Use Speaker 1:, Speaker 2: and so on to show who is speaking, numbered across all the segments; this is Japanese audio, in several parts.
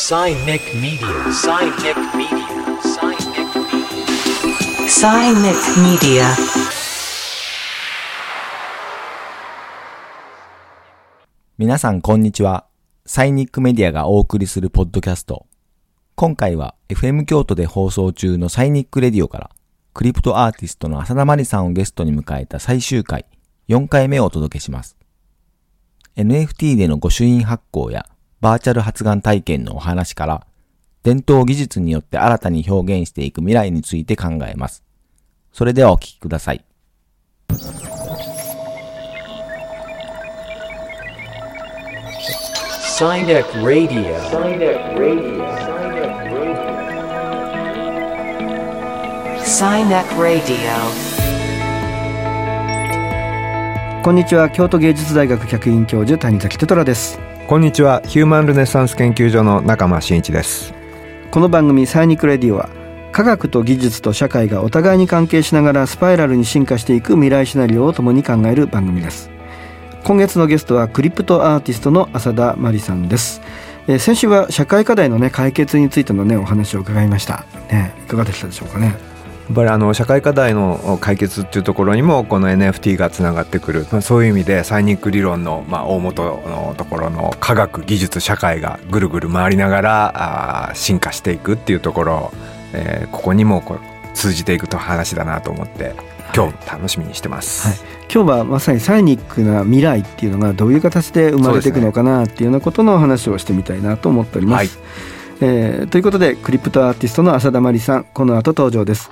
Speaker 1: SINIC Media. SINIC Media. SINIC Media.
Speaker 2: Media.
Speaker 3: 皆さんこんにちは。 SINIC Media がお送りするポッドキャスト。今回は FM 京都で放送中の SINIC RADIO から、クリプトアーティストの浅田まりさんをゲストに迎えた最終回、4回目をお届けします。NFT での御朱印発行やバーチャル発願体験のお話から、伝統技術によって新たに表現していく未来について考えます。それではお聞きください。
Speaker 4: こんにちは。京都芸術大学客員教授谷崎テトラです
Speaker 5: こんにちは。ヒューマンルネサンス研究所の中間真一です。
Speaker 4: この番組サイニックレディは科学と技術と社会がお互いに関係しながらスパイラルに進化していく未来シナリオを共に考える番組です。今月のゲストはクリプトアーティストの浅田真理さんです。えー先週は社会課題のね解決についてのねお話を伺いました。ねいかがでしたでしょうかね？
Speaker 5: っぱりあの社会課題の解決っていうところにもこの NFT がつながってくる、まあ、そういう意味でサイニック理論のまあ大元のところの科学技術社会がぐるぐる回りながらあー進化していくっていうところ、えーここにもこう通じていくと話だなと思って今日楽しみにしてます。
Speaker 4: はい今日はまさにサイニックな未来っていうのがどういう形で生まれていくのかなっていうようなことの話をしてみたいなと思っております。えーということでクリプトアーティストの浅田真理さんこの後登場です。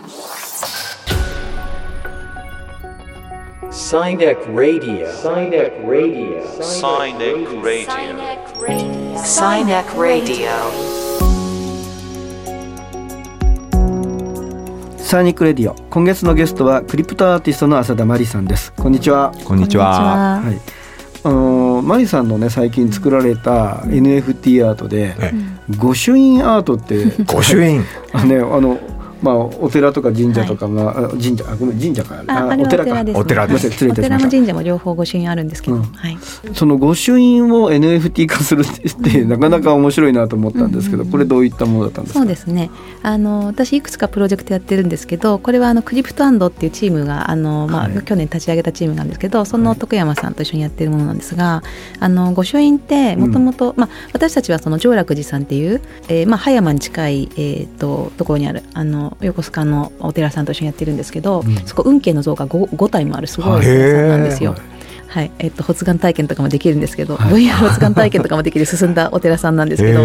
Speaker 1: Radio. Radio.
Speaker 6: Radio.
Speaker 2: Radio.
Speaker 4: SINIC RADIO 今月のゲストはクリプトアーティストの浅田真理さんです。こんにちは。
Speaker 5: こんにちは。
Speaker 4: はい。あのーマリさんのね最近作られた NFT アートで
Speaker 5: え
Speaker 4: 御朱印アートって。
Speaker 5: 御朱印。
Speaker 4: あ ねあのまあお寺とか神社とかまああ神社あごめん神社か。
Speaker 7: あ、あお寺です、ね。
Speaker 5: お寺です
Speaker 4: 失礼いたしました。
Speaker 7: お寺も神社も両方御朱印あるんですけど、
Speaker 4: うん。
Speaker 7: はい。
Speaker 4: その御朱印を NFT 化するってなかなか面白いなと思ったんですけど、
Speaker 7: うん
Speaker 4: これどういったものだったんですか？
Speaker 7: そうですね。あの私いくつかプロジェクトやってるんですけど、これはあのクリプトアンドっていうチームがあのまあ、
Speaker 4: はい。
Speaker 7: 去年立ち上げたチームなんですけど、その徳山さんと一緒にやってるものなんですが、あの御朱印ってもともとまあ私たちはその上楽寺さんっていう、えーまあ葉山に近いえっ、とところにあるあの横須賀のお寺さんと一緒にやってるんですけど、
Speaker 4: うん。
Speaker 7: そこ運慶の像が 5, 5体もあるすごいお寺さんなんですよ。はい、えっと、発願体験とかもできるんですけど、
Speaker 4: はい。
Speaker 7: VR 発願体験とかもできる進んだお寺さんなんですけど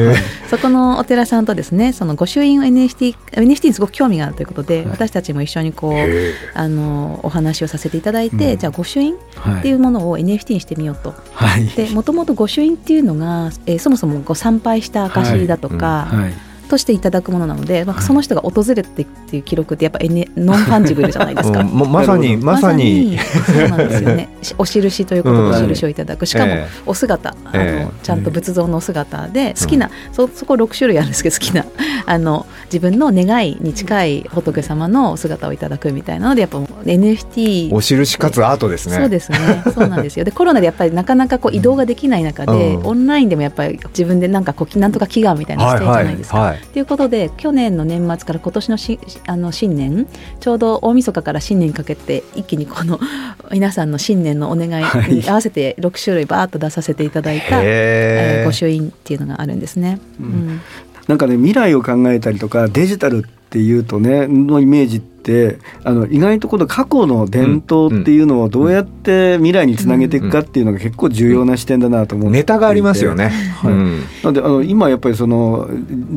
Speaker 7: そこのお寺さんとですね、その御朱印を NFT、NFT にすごく興味があるということで、
Speaker 4: はい。
Speaker 7: 私たちも一緒にこう、
Speaker 5: へ
Speaker 7: あの、お話をさせていただいて、
Speaker 4: うん。
Speaker 7: じゃあ御朱印
Speaker 4: はい
Speaker 7: っていうものを NFT にしてみようと。
Speaker 4: はい。
Speaker 7: で、もともと御朱印っていうのが、えーそもそもご参拝した証だとか、
Speaker 4: はい
Speaker 7: としていただくものなので、まあ、
Speaker 4: はい。
Speaker 7: その人が訪れてっていう記録ってやっぱ、N、 non-fungible じゃないですか。
Speaker 5: まさにまさに。
Speaker 7: そうなんですよね。し お印ということでお印をいただく。しかも
Speaker 5: ええ。
Speaker 7: お姿、あの
Speaker 5: ええ。
Speaker 7: ちゃんと仏像のお姿で好きな、そそこ6種類あるんですけど好きなあの自分の願いに近い仏様のお姿をいただくみたいなのでやっぱ NFT
Speaker 5: お印かつアートですね。
Speaker 7: そうですね。そうなんですよ。でコロナでやっぱりなかなかこう移動ができない中で、
Speaker 5: うん
Speaker 7: オンラインでもやっぱり自分でなんかこうなんとか祈願みたいなのしてるじゃないですか。
Speaker 5: はいはい
Speaker 7: ということで去年の年末から今年のしあの新年ちょうど大晦日から新年にかけて一気にこの 皆さんの新年のお願いに合わせて6種類バーッと出させていただいた、え御朱印っていうのがあるんですね。うん
Speaker 4: なんかね未来を考えたりとかデジタルっていうとねのイメージってあの意外とこの過去の伝統っていうのをどうやって未来につなげていくかっていうのが結構重要な視点だなと思って
Speaker 5: ネタがありますよね。
Speaker 4: はい。
Speaker 5: うん。
Speaker 4: なんであの今やっぱりその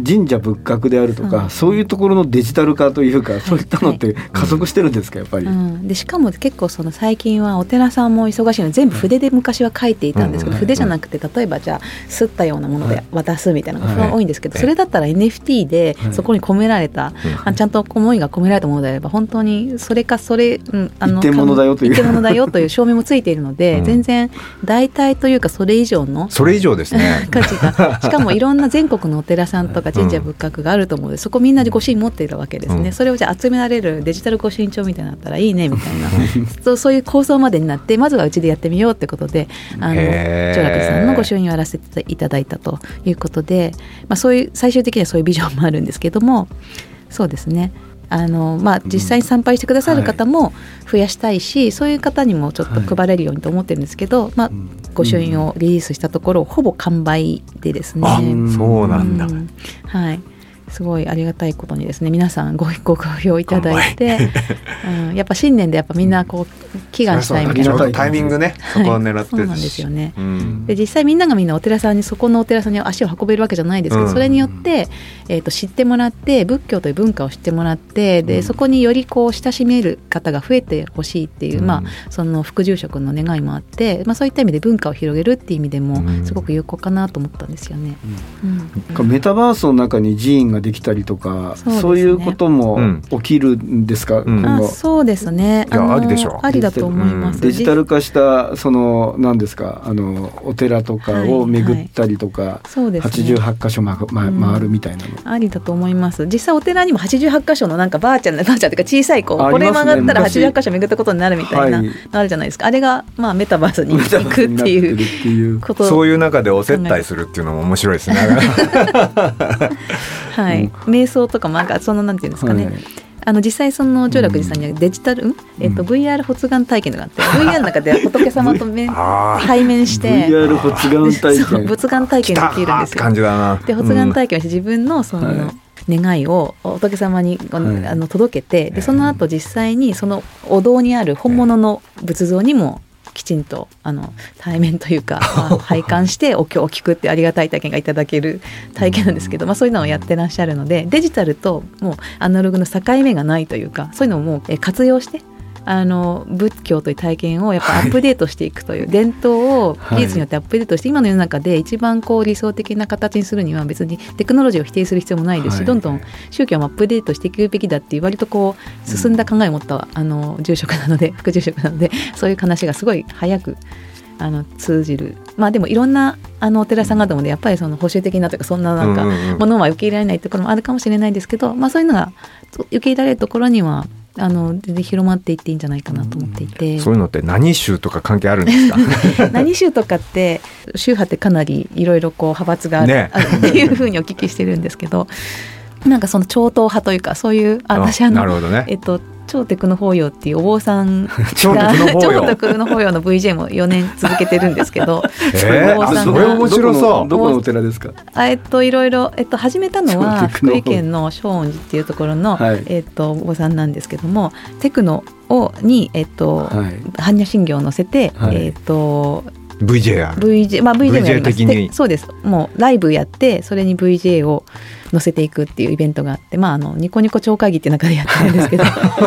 Speaker 4: 神社仏閣であるとか、
Speaker 7: うん
Speaker 4: そういうところのデジタル化というかそういったのって加速してるんですかやっぱり？
Speaker 7: うん、でしかも結構その最近はお寺さんも忙しいので全部筆で昔は書いていたんですけど、
Speaker 5: うん。
Speaker 7: 筆じゃなくて例えばじゃあ吸ったようなもので渡すみたいなの
Speaker 4: はい。
Speaker 7: が多いんですけど、それだったら NFT で
Speaker 4: はい。
Speaker 7: そこに込められた、
Speaker 5: うん。
Speaker 7: あちゃんと思いが込められたものでれば本当にそれかそれ、うん、あ
Speaker 4: 一点物だよという。
Speaker 7: 一点物だよという 証明もついているので、
Speaker 5: うん。
Speaker 7: 全然代替というかそれ以上の
Speaker 5: それ以上ですね。
Speaker 7: 価値が しかもいろんな全国のお寺さんとか神社仏閣があると思うので、そこみんなで御朱印持っているわけですね、
Speaker 5: うん。
Speaker 7: それをじゃあ集められるデジタル御朱印帳みたいになったらいいねみたいな。そうそういう構想までになってまずはうちでやってみようってことであの長楽寺さんの御朱印をやらせていただいたということで、まあ、そういう最終的にはそういうビジョンもあるんですけどもそうですねあのまあ、実際に参拝してくださる方も増やしたいし、そういう方にもちょっと配れるようにと思ってるんですけど、まあ、御朱印をリリースしたところほぼ完売でですね。
Speaker 5: あそうなんだ。
Speaker 7: うん。はいすごいありがたいことにですね皆さんごご好評いただいて、うん、やっぱ新年でやっぱみんなこう祈願したいみたいな。
Speaker 5: タイミングねそこを狙って
Speaker 7: そうなんですよね。
Speaker 5: うん。
Speaker 7: で実際みんながみんなお寺さんにそこのお寺さんに足を運べるわけじゃないですけど、
Speaker 5: うん。
Speaker 7: それによって、えー、と知ってもらって仏教という文化を知ってもらってで、そこによりこう親しめる方が増えてほしいっていう、
Speaker 5: うん。
Speaker 7: まあ、その副住職の願いもあって、まあ、そういった意味で文化を広げるっていう意味でも
Speaker 5: うん。
Speaker 7: すごく有効かなと思ったんですよね。うん。
Speaker 4: メタバースの中に寺院ができたりとか
Speaker 7: そうね。
Speaker 4: そういうことも
Speaker 5: うん。
Speaker 4: 起きるんですか、
Speaker 5: うん。
Speaker 7: あ
Speaker 4: 今。後
Speaker 7: そうですね。
Speaker 5: いや
Speaker 7: の
Speaker 5: ありでしょ
Speaker 7: ありだと思います。
Speaker 4: デジタル化したその何ですか？あのお寺とかを巡ったりとか、
Speaker 7: そうですね。
Speaker 4: 88箇所ま、ま
Speaker 7: うん
Speaker 4: 回るみたいなの、
Speaker 7: ありだと思います。実際お寺にも88箇所のなんかバーチャルなバーチャルというか小さいこうこれ曲がったら
Speaker 4: 昔。
Speaker 7: 88箇所巡ったことになるみたいな、
Speaker 4: はい。
Speaker 7: あるじゃないですか。あれがまあメタバースに行くっていうこと
Speaker 5: そういう中でお接待するっていうのも面白いですね。
Speaker 7: はい、瞑想とかもなんかそのなんていうんですかね、
Speaker 4: はい。
Speaker 7: あの実際その長楽寺さんにはデジタル、ん。えっと VR 発願体験があって VR の中で仏様と面 対面して。
Speaker 4: VR 発願体験。
Speaker 7: 仏願体験できるんですよ。
Speaker 5: 感じだな。
Speaker 7: で発願体験をして自分のその、
Speaker 4: はい。
Speaker 7: 願いを仏様にあの届けてでその後実際にそのお堂にある本物の仏像にもきちんとあの対面というか、まあ、拝観して お経を聞くってありがたい体験がいただける体験なんですけど、まあ、そういうのをやってらっしゃるのでデジタルともうアナログの境目がないというかそういうのをもうえ活用してあの仏教という体験をやっぱアップデートしていくという、伝統を技術によってアップデートして、今の世の中で一番こう理想的な形にするには別にテクノロジーを否定する必要もないですし、
Speaker 4: はい。
Speaker 7: どんどん宗教もアップデートしていくべきだっていう割とこう進んだ考えを持った、あの住職なので 副住職なのでそういう話がすごい早くあの通じる。まあでもいろんなあのお寺さん方もねやっぱりその保守的なというかそんななんかものは受け入れられないところもあるかもしれないですけど、まあ、そういうのが受け入れられるところにはあの全然広まっていっていいんじゃないかなと思っていて。
Speaker 5: そういうのって何宗とか関係あるんですか？
Speaker 7: 何宗とかって宗派ってかなりいろいろこう派閥がある,、
Speaker 5: ね。
Speaker 7: あるっていうふうにお聞きしてるんですけどなんかその超党派というかそういうあ
Speaker 5: あ
Speaker 7: 私あの
Speaker 5: なるほどね。
Speaker 7: えっと超テクノ法要っていうお坊さんが 超テクノ法要の VJ も4年続けてるんですけど
Speaker 5: えー？
Speaker 7: お坊
Speaker 5: 面白そう。
Speaker 4: どこのどこのお寺ですか？
Speaker 7: あえっといろいろ、えっと、始めたのは 福井県の正恩寺っていうところの、
Speaker 4: はい。
Speaker 7: えっと、お坊さんなんですけどもテクノをに、えっと
Speaker 4: はい。
Speaker 7: 般若心経を載せて、
Speaker 4: はい。
Speaker 7: えっと
Speaker 5: VJR
Speaker 7: VJ まあ VJ もやり
Speaker 5: VJ
Speaker 7: ます。
Speaker 5: 的に。
Speaker 7: でそうです。もうライブやってそれに VJ を載せていくっていうイベントがあってまああのニコニコ超会議っていう中でやってるんですけど。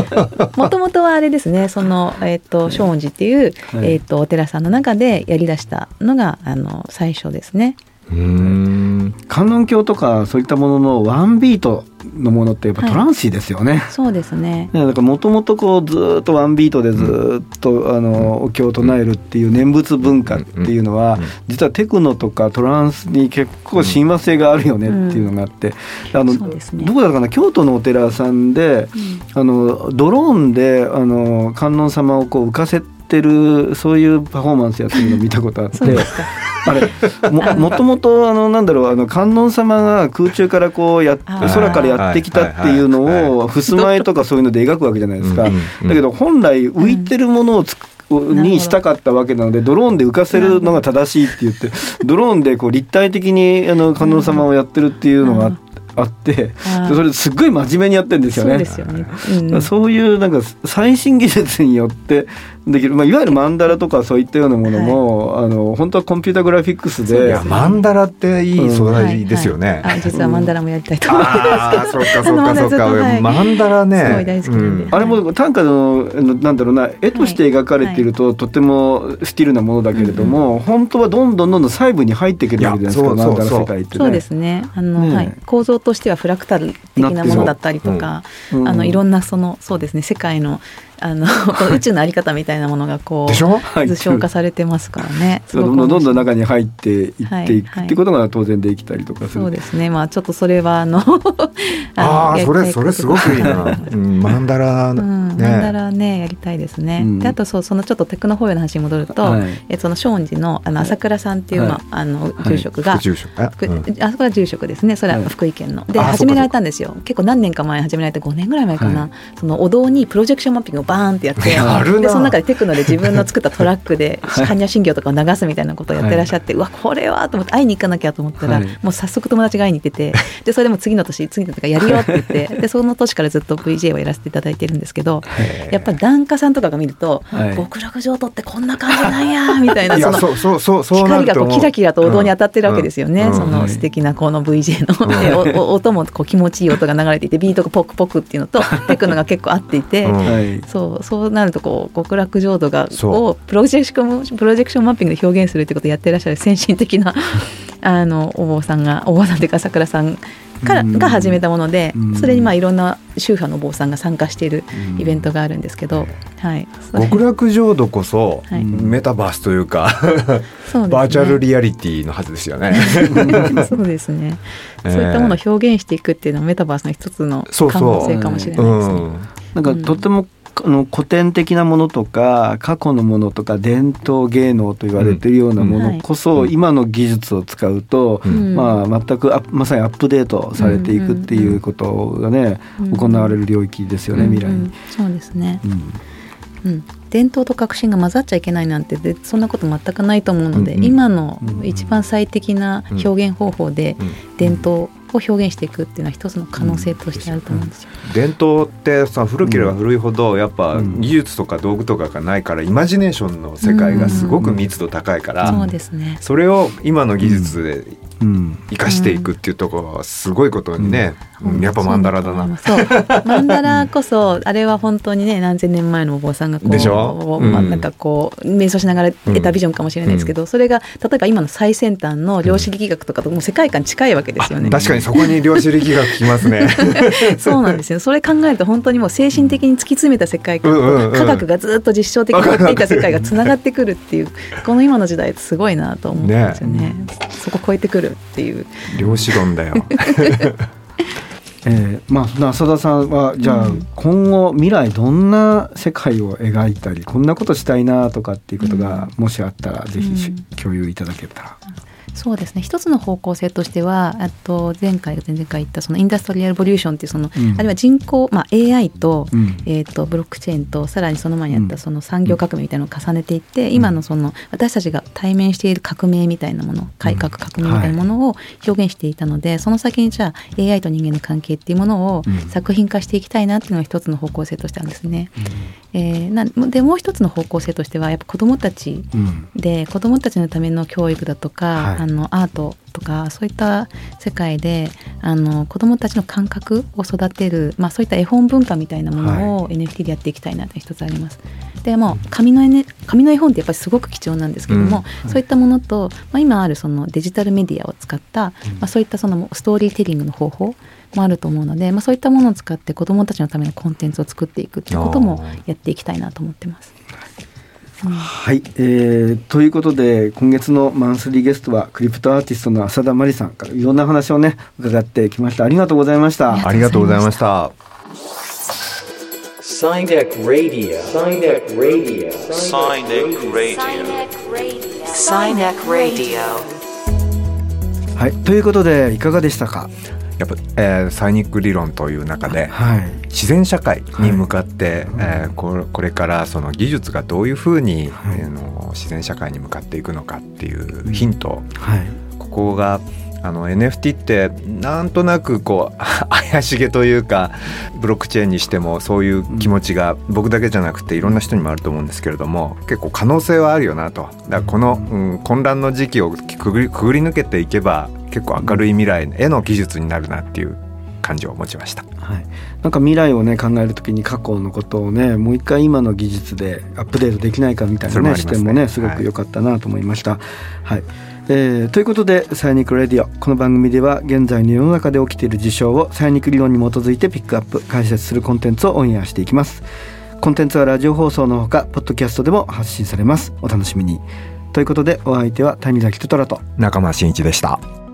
Speaker 7: もともとはあれですねそのえっ、と正恩寺っていう、
Speaker 4: はい。
Speaker 7: えっ、とお寺さんの中でやり出したのがあの最初ですね。
Speaker 5: うーん。
Speaker 4: 観音経とかそういったもののワンビートのものってやっぱトランシーですよね。
Speaker 7: そうですね。
Speaker 4: ねだからもともとこうずーっとワンビートでずーっと、あのお経を唱えるっていう念仏文化っていうのは、
Speaker 5: うん。
Speaker 4: 実はテクノとかトランスに結構親和性があるよねっていうのがあって、あのどこだかな？京都のお寺さんで、あのドローンであの観音様をこう浮かせてるそういうパフォーマンスやってるのを見たことあって。あれも もともとあのなんだろうあの観音様が空中からこうや空からやってきたっていうのを襖絵とかそういうので描くわけじゃないですか。だけど本来浮いてるものをつくにしたかったわけなのでドローンで浮かせるのが正しいって言ってドローンでこう立体的にあの観音様をやってるっていうのがああって
Speaker 7: あー。
Speaker 4: でそれすっごい真面目にやってるんですよね。
Speaker 7: そう
Speaker 4: いうなんか最新技術によってできる、まあ、いわゆるマンダラとかそういったようなものも、あの本当はコンピュータグラフィックス
Speaker 5: い
Speaker 4: で
Speaker 5: やマンダラっていい素材ですよね、
Speaker 7: 実はマンダラもやりたいと思います。
Speaker 5: ああそうかそうかそうか
Speaker 7: はい。
Speaker 5: マンダラね。
Speaker 4: あれも短歌のなんだろうな絵として描かれていると、とてもスティルなものだけれども、本当はどんどんどんどん細部に入っていけるわけじゃないですか
Speaker 5: そうそう
Speaker 4: マンダラ世界ってね。
Speaker 7: そうですね。あの、構造ととしてはフラクタル的なものだったりとか、
Speaker 4: う。ん
Speaker 7: あのいろんなそのそうですね世界のあの宇宙のあり方みたいなものがこう図象化されてますからね。
Speaker 4: どんどんどんどん中に入っていっていく
Speaker 7: はい
Speaker 4: ってことが当然できたりとかする。
Speaker 7: そうですね。まあちょっとそれはあの
Speaker 5: あ あ
Speaker 7: の
Speaker 5: それそれすごくいいな、うん、マンダラ
Speaker 7: うん、
Speaker 5: ね。
Speaker 7: マンダラねやりたいですね。
Speaker 4: うん。
Speaker 7: であとそうそのちょっとテクノホイの話に戻ると、
Speaker 4: はい。
Speaker 7: えその松陰寺のあの朝倉さんっていう、
Speaker 4: はい。
Speaker 7: まああの
Speaker 4: い
Speaker 7: 住職が、
Speaker 5: 副住職あ
Speaker 7: 福
Speaker 5: うん。
Speaker 7: あそこは住職ですね。それは
Speaker 4: はい。
Speaker 7: 福井県の、で
Speaker 5: あ
Speaker 7: 始められたんですよ。結構何年か前に始められて5年ぐらい前かな、
Speaker 4: はい。
Speaker 7: そのお堂にプロジェクションマッピングをバーンってやってでその中でテクノで自分の作ったトラックで般若心経とかを流すみたいなことをやってらっしゃって、うわこれはと思って会いに行かなきゃと思ったら、
Speaker 4: はい。
Speaker 7: もう早速友達が会いに行ってて でそれでも次の年次の年からやるよって言ってでその年からずっと VJ をやらせていただいてるんですけどやっぱり檀家さんとかが見ると
Speaker 4: はい。
Speaker 7: 極楽浄土ってこんな感じなんや みたいないその
Speaker 5: やそうそうそうそうな
Speaker 7: 光がこうキラキラとお堂に当たってるわけですよね、
Speaker 5: うん。
Speaker 7: そ
Speaker 4: はい。
Speaker 7: の素敵なこの VJ の、でおお音もこう気持ちいい音が流れていてビートがポクポクっていうのと テクノが結構合っていて、
Speaker 5: うん。
Speaker 4: はい。
Speaker 7: そうそうなるとこう極楽浄土がをプロジェクションプロジェクションマッピングで表現するってことをやってらっしゃる先進的な あのお坊さんがお坊さんというか桜さんから
Speaker 4: うん。
Speaker 7: が始めたもので
Speaker 4: うん。
Speaker 7: それにまあいろんな宗派のお坊さんが参加しているイベントがあるんですけど、はい、
Speaker 5: 極楽浄土こそ、
Speaker 7: はい。
Speaker 5: メタバースというか
Speaker 7: そうですね。
Speaker 5: バーチャルリアリティのはずですよね。
Speaker 7: そうですね。
Speaker 5: えー
Speaker 7: そういったものを表現していくっていうのはメタバースの一つの可能性かもしれ
Speaker 5: う
Speaker 7: ないですね。
Speaker 5: ん、
Speaker 4: なんかとってもあの古典的なものとか過去のものとか伝統芸能と言われているようなものこそ、
Speaker 5: うん
Speaker 4: 今の技術を使うと、
Speaker 5: うん。
Speaker 4: まあ、全くまさにアップデートされていくっていうことがね、
Speaker 7: うん。
Speaker 4: 行われる領域ですよね、未来に。
Speaker 7: そうですね。
Speaker 4: うん。
Speaker 7: うん。伝統と革新が混ざっちゃいけないなんてでそんなこと全くないと思うので、
Speaker 5: うんうん。
Speaker 7: 今の一番最適な表現方法で
Speaker 5: うん。
Speaker 7: 伝統を表現していくっていうのは一つの可能性としてあると思うんですよ。
Speaker 5: 伝統ってさ古ければ古いほどやっぱ
Speaker 4: うん
Speaker 5: 技術とか道具とかがないからイマジネーションの世界がすごく密度高いから、
Speaker 7: そうですね。
Speaker 5: それを今の技術で
Speaker 4: うん
Speaker 5: 生かしていくっていうところはすごいことにね、うん。やっぱマンダラだな。
Speaker 7: そう。マンダラこそあれは本当にね何千年前のお坊さんがこう
Speaker 5: でしょ？うん。
Speaker 7: まあ、なんかこう瞑想しながら得たビジョンかもしれないですけど、それが例えば今の最先端の量子力学とかともう世界観近いわけですよね。
Speaker 5: 確かにそこに量子力学聞きますね。
Speaker 7: そうなんですよ。それ考えると本当にもう精神的に突き詰めた世界観と、
Speaker 5: うんうんうん。
Speaker 7: 科学がずっと実証的にやっていた世界がつながってくるっていう この今の時代すごいなと思うんですよね。そこ超えてくるっていう
Speaker 5: 量子論だよ。
Speaker 4: えーまあな浅田さんはじゃあ、今後未来どんな世界を描いたりこんなことしたいなとかっていうことがもしあったら、ぜひし
Speaker 7: うん
Speaker 4: 共有いただけたら。
Speaker 7: そうですね。一つの方向性としてはあと前回前々回言ったそのインダストリアルボリューションっていうその、
Speaker 4: うん。
Speaker 7: あるいは人工、まあ、AI と,、
Speaker 4: うん。
Speaker 7: えー、とブロックチェーンとさらにその前にあっ
Speaker 4: うん。
Speaker 7: たその産業革命みたいなのを重ねていって、今のその私たちが対面している革命みたいなもの改革革命みたいなものを表現していたので、その先にじゃあ AI と人間の関係っていうものを
Speaker 4: うん。
Speaker 7: 作品化していきたいなっていうのが一つの方向性としてあるんですね。えーなでもう一つの方向性としてはやっぱ子どもたち
Speaker 4: うん。
Speaker 7: で子どもたちのための教育だとか、
Speaker 4: はい
Speaker 7: あのアートとかそういった世界であの子どもたちの感覚を育てる、まあ、そういった絵本文化みたいなものを NFT でやっていきたいなって一つあります。でもう紙の,、N、紙の絵本ってやっぱりすごく貴重なんですけども、そういったものと、まあ、今あるそのデジタルメディアを使った、まあ、そういったそのストーリーテリングの方法もあると思うので、まあ、そういったものを使って子どもたちのためのコンテンツを作っていくっていうこともやっていきたいなと思ってます。
Speaker 4: はい、えーということで今月のマンスリーゲストはクリプトアーティストの浅田真理さんからいろんな話をね伺ってきましたありがとうございました
Speaker 5: ありがとうございました。
Speaker 1: Sinek Radio. Sinek Radio.
Speaker 6: Sinek Radio.
Speaker 2: Sinek Radio.
Speaker 4: はいということでいかがでしたか？
Speaker 5: やっぱ、えーサイニック理論という中で
Speaker 4: はい。
Speaker 5: 自然社会に向かって、えーこれこれからその技術がどういうふうに、
Speaker 4: はい。
Speaker 5: あの自然社会に向かっていくのかっていうヒント、
Speaker 4: はい。
Speaker 5: ここがあの NFT ってなんとなくこう 怪しげというかブロックチェーンにしてもそういう気持ちが僕だけじゃなくていろんな人にもあると思うんですけれども結構可能性はあるよなと。だからこの、うん、混乱の時期をくぐり抜けていけば結構明るい未来への技術になるなっていう感じを持ちました。
Speaker 4: はい、なんか未来をね考えるときに過去のことをねもう一回今の技術でアップデートできないかみたいなね
Speaker 5: ね。
Speaker 4: 点もねすごく良かったなと思いました。はい、えーということで「サイニック・レディオ」この番組では現在の世の中で起きている事象をサイニック理論に基づいてピックアップ解説するコンテンツをオンエアしていきます。コンテンツはラジオ放送のほかポッドキャストでも発信されます。お楽しみに。ということでお相手は谷崎トトラと
Speaker 5: 仲間真一でした